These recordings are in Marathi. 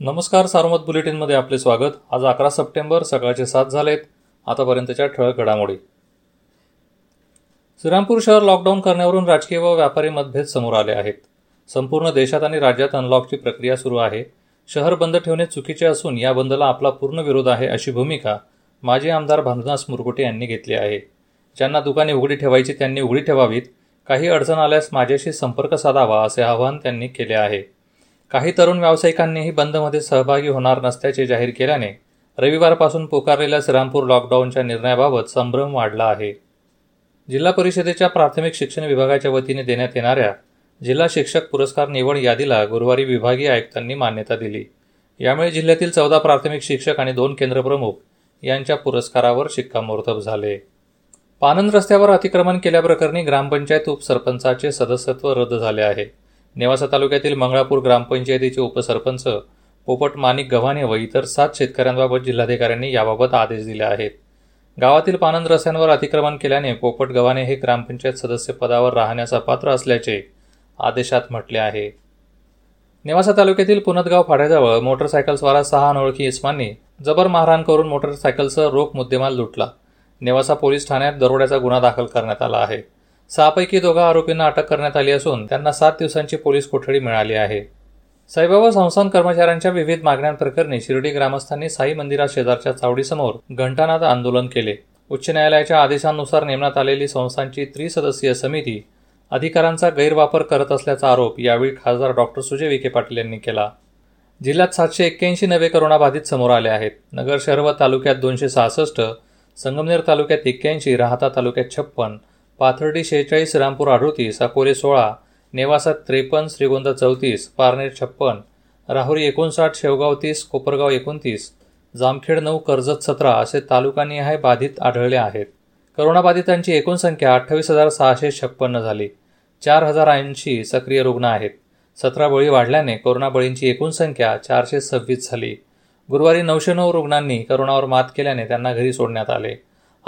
नमस्कार सार्वमत बुलेटिनमध्ये आपले स्वागत. आज अकरा सप्टेंबर सकाळचे सात झालेत. आतापर्यंतच्या ठळक घडामोडी. श्रीरामपूर शहर लॉकडाऊन करण्यावरून राजकीय व व्यापारी मतभेद समोर आले आहेत. संपूर्ण देशात आणि राज्यात अनलॉकची प्रक्रिया सुरू आहे. शहर बंद ठेवणे चुकीचे असून या बंदला आपला पूर्ण विरोध आहे अशी भूमिका माजी आमदार भानुदास मुरगुटे यांनी घेतली आहे. ज्यांना दुकाने उघडी ठेवायची त्यांनी उघडी ठेवावीत. काही अडचण आल्यास माझ्याशी संपर्क साधावा असे आवाहन त्यांनी केले आहे. काही तरुण व्यावसायिकांनीही बंदमध्ये सहभागी होणार नसल्याचे जाहीर केल्याने रविवारपासून पुकारलेल्या श्रीरामपूर लॉकडाऊनच्या निर्णयाबाबत संभ्रम वाढला आहे. जिल्हा परिषदेच्या प्राथमिक शिक्षण विभागाच्या वतीने देण्यात येणाऱ्या जिल्हा शिक्षक पुरस्कार निवड यादीला गुरुवारी विभागीय आयुक्तांनी मान्यता दिली. यामुळे जिल्ह्यातील चौदा प्राथमिक शिक्षक आणि दोन केंद्रप्रमुख यांच्या पुरस्कारावर शिक्कामोर्तब झाले. पानंद रस्त्यावर अतिक्रमण केल्याप्रकरणी ग्रामपंचायत उपसरपंचाचे सदस्यत्व रद्द झाले आहे. नेवासा तालुक्यातील मंगळापूर ग्रामपंचायतीचे उपसरपंच पोपट माणिक गव्हाणे व इतर सात शेतकऱ्यांबाबत जिल्हाधिकाऱ्यांनी याबाबत आदेश दिले आहेत. गावातील पानंद रस्त्यांवर अतिक्रमण केल्याने पोपट गव्हाणे हे ग्रामपंचायत सदस्य पदावर राहण्याचा पात्र असल्याचे आदेशात म्हटले आहे. नेवासा तालुक्यातील पुनतगाव फाड्याजवळ मोटरसायकलस्वारा सहा अनोळखी इस्मांनी जबर मारहाण करून मोटरसायकलसह रोख मुद्देमाल लुटला. नेवासा पोलीस ठाण्यात दरोड्याचा गुन्हा दाखल करण्यात आला आहे. सहापैकी दोघा आरोपींना अटक करण्यात आली असून त्यांना सात दिवसांची पोलीस कोठडी मिळाली आहे. साईबाबा संस्थान कर्मचाऱ्यांच्या विविध मागण्यांप्रकरणी शिर्डी ग्रामस्थांनी साई मंदिरा शेजारच्या चावडीसमोर घंटानाद आंदोलन केले. उच्च न्यायालयाच्या आदेशानुसार नेमण्यात आलेली संस्थांची त्रिसदस्यीय समिती अधिकारांचा गैरवापर करत असल्याचा आरोप यावेळी खासदार डॉक्टर सुजय विखे पाटील यांनी केला. जिल्ह्यात सातशे एक्क्याऐंशी नवे करोनाबाधित समोर आले आहेत. नगर शहर व तालुक्यात दोनशे सहासष्ट संगमनेर तालुक्यात एक्क्याऐंशी राहता तालुक्यात छप्पन पाथर्डी शेहेचाळीस रामपूर अडोतीस अकोले सोळा नेवासा त्रेपन्न श्रीगोंदा चौतीस पारनेर छप्पन राहुरी एकोणसाठ शेवगाव तीस कोपरगाव एकोणतीस जामखेड नऊ कर्जत सतरा असे तालुकानिहाय बाधित आढळले आहेत. करोनाबाधितांची एकूण संख्या अठ्ठावीस हजार सहाशे छप्पन्न झाली. चार हजार ऐंशी सक्रिय रुग्ण आहेत. सतरा बळी वाढल्याने कोरोना बळींची एकूण संख्या चारशे सव्वीस झाली. गुरुवारी नऊशे नऊ रुग्णांनी करोनावर मात केल्याने त्यांना घरी सोडण्यात आले.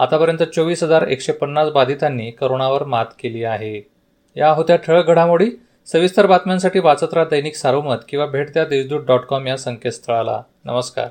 आतापर्यंत चोवीस हजार एकशे पन्नास बाधितांनी करोनावर मात केली आहे. या होत्या ठळक घडामोडी. सविस्तर बातम्यांसाठी वाचत राहा दैनिक सारोमत किंवा भेट द्या देशदूत डॉट कॉम या संकेतस्थळाला. नमस्कार.